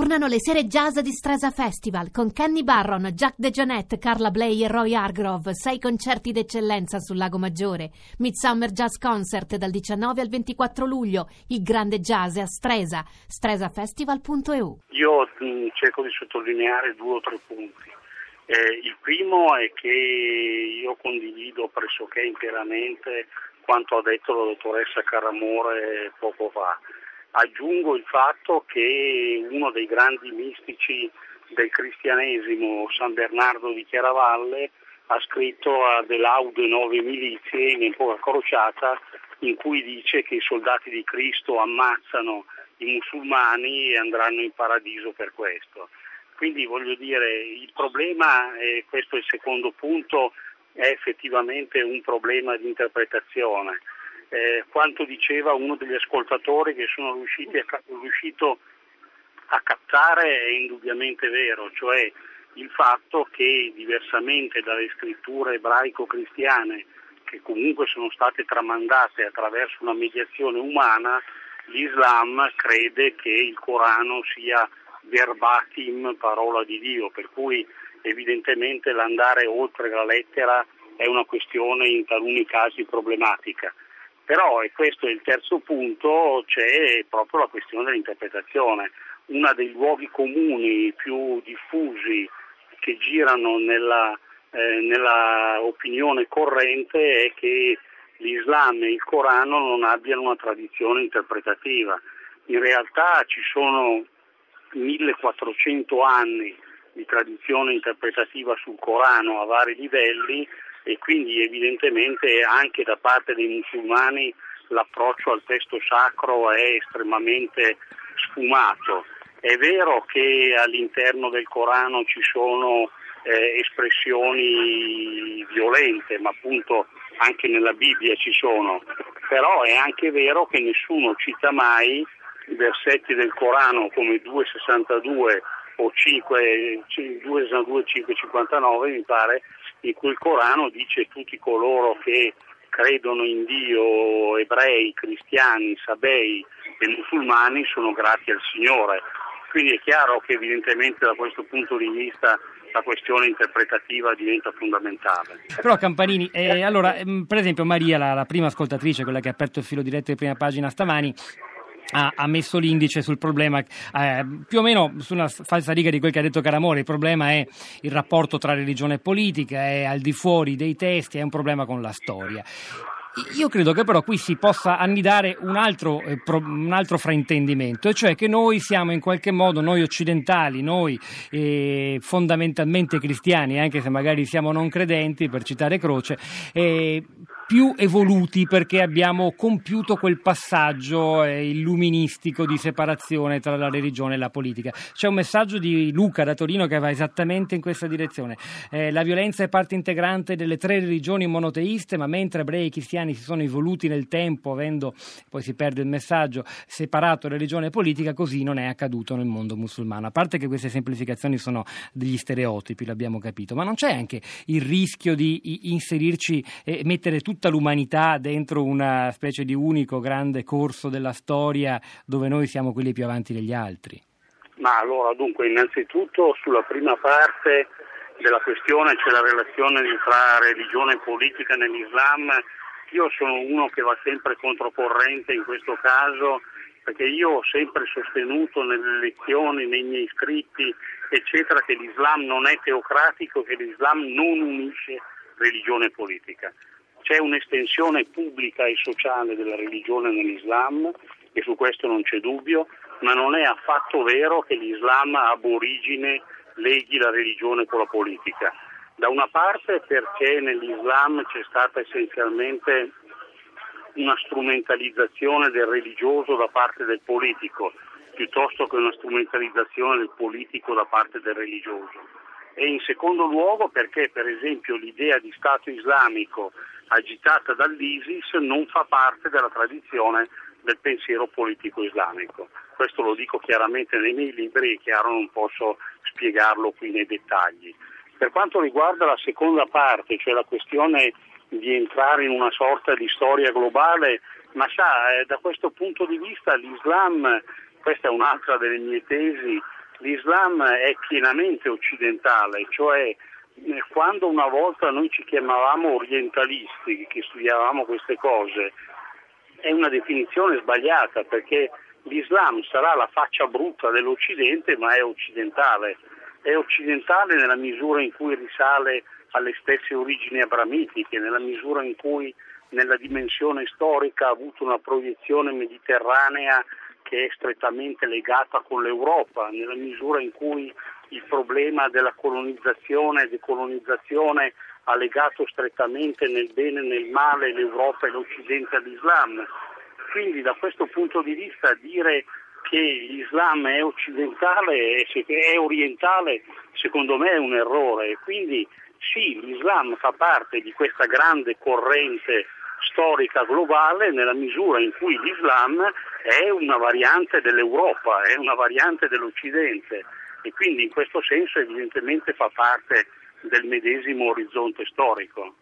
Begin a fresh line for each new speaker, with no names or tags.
Tornano le sere jazz di Stresa Festival con Kenny Barron, Jack DeJohnette, Carla Bley e Roy Hargrove. Sei concerti d'eccellenza sul Lago Maggiore. Midsummer Jazz Concert dal 19 al 24 luglio. Il grande jazz a Stresa. stresafestival.eu.
Io mm, cerco di sottolineare due o tre punti. Eh, il primo è che io condivido pressoché interamente quanto ha detto la dottoressa Caramore poco fa Aggiungo il fatto che uno dei grandi mistici del cristianesimo, San Bernardo di Chiaravalle, ha scritto a De Laude Nove Milizie in epoca crociata in cui dice che i soldati di Cristo ammazzano i musulmani e andranno in paradiso per questo. Quindi voglio dire, il problema, e questo è il secondo punto, è effettivamente un problema di interpretazione eh, quanto diceva uno degli ascoltatori che sono a, riuscito a captare è indubbiamente vero, cioè il fatto che diversamente dalle scritture ebraico-cristiane che comunque sono state tramandate attraverso una mediazione umana, l'Islam crede che il Corano sia verbatim parola di Dio, per cui evidentemente l'andare oltre la lettera è una questione in taluni casi problematica. Però, e questo è il terzo punto, c'è proprio la questione dell'interpretazione. Uno dei luoghi comuni più diffusi che girano nella, eh, nella opinione corrente è che l'Islam e il Corano non abbiano una tradizione interpretativa. In realtà ci sono 1400 anni di tradizione interpretativa sul Corano a vari livelli e quindi evidentemente anche da parte dei musulmani l'approccio al testo sacro è estremamente sfumato. È vero che all'interno del Corano ci sono eh, espressioni violente, ma appunto anche nella Bibbia ci sono, però è anche vero che nessuno cita mai versetti del Corano come 262 o 5, 262 559 mi pare in cui il Corano dice tutti coloro che credono in Dio, ebrei, cristiani, sabei e musulmani sono grati al Signore. Quindi è chiaro che evidentemente da questo punto di vista la questione interpretativa diventa fondamentale.
Però Campanini, eh, allora, mm, per esempio Maria, la, la, prima ascoltatrice, quella che ha aperto il filo diretto di prima pagina stamani, ha, ha, messo l'indice sul problema, eh, più o meno su una falsa riga di quel che ha detto Caramore. Il problema è il rapporto tra religione e politica, è al di fuori dei testi, è un problema con la storia. Io credo che però qui si possa annidare un altro, eh, un altro, fraintendimento, e cioè che noi siamo in qualche modo, noi occidentali, noi eh, fondamentalmente cristiani, anche se magari siamo non credenti, per citare Croce, eh, più evoluti perché abbiamo compiuto quel passaggio eh, illuministico di separazione tra la religione e la politica. C'è un messaggio di Luca da Torino che va esattamente in questa direzione. Eh, la violenza è parte integrante delle tre religioni monoteiste, ma mentre ebrei e cristiani si sono evoluti nel tempo, avendo, poi si perde il messaggio, separato religione e politica, così non è accaduto nel mondo musulmano. A parte che queste semplificazioni sono degli stereotipi, l'abbiamo capito, ma non c'è anche il rischio di inserirci e mettere tutto tutta l'umanità dentro una specie di unico grande corso della storia dove noi siamo quelli più avanti degli altri?
Ma allora, dunque, innanzitutto sulla prima parte della questione c'è la relazione tra religione e politica nell'Islam. Io sono uno che va sempre controcorrente in questo caso perché io ho sempre sostenuto nelle lezioni, nei miei scritti, eccetera, che l'Islam non è teocratico, che l'Islam non unisce religione e politica. C'è un'estensione pubblica e sociale della religione nell'Islam e su questo non c'è dubbio, ma non è affatto vero che l'Islam ab origine leghi la religione con la politica. Da una parte perché nell'Islam c'è stata essenzialmente una strumentalizzazione del religioso da parte del politico, piuttosto che una strumentalizzazione del politico da parte del religioso. E in secondo luogo perché per esempio l'idea di Stato islamico agitata dall'ISIS non fa parte della tradizione del pensiero politico islamico. Questo lo dico chiaramente nei miei libri, è chiaro non posso spiegarlo qui nei dettagli. Per quanto riguarda la seconda parte, cioè la questione di entrare in una sorta di storia globale, ma sa, eh, da questo punto di vista l'Islam, questa è un'altra delle mie tesi, l'Islam è pienamente occidentale, cioè eh, quando una volta noi ci chiamavamo orientalisti, che studiavamo queste cose, è una definizione sbagliata perché l'Islam sarà la faccia brutta dell'Occidente ma è occidentale. È occidentale nella misura in cui risale alle stesse origini abramitiche, nella misura in cui nella dimensione storica ha avuto una proiezione mediterranea che è strettamente legata con l'Europa, nella misura in cui il problema della colonizzazione e decolonizzazione ha legato strettamente nel bene e nel male l'Europa e l'Occidente all'Islam. Quindi da questo punto di vista dire che l'Islam è occidentale è orientale secondo me è un errore. Quindi sì, l'Islam fa parte di questa grande corrente storica globale nella misura in cui l'Islam è una variante dell'Europa, è una variante dell'Occidente e quindi in questo senso evidentemente fa parte del medesimo orizzonte storico.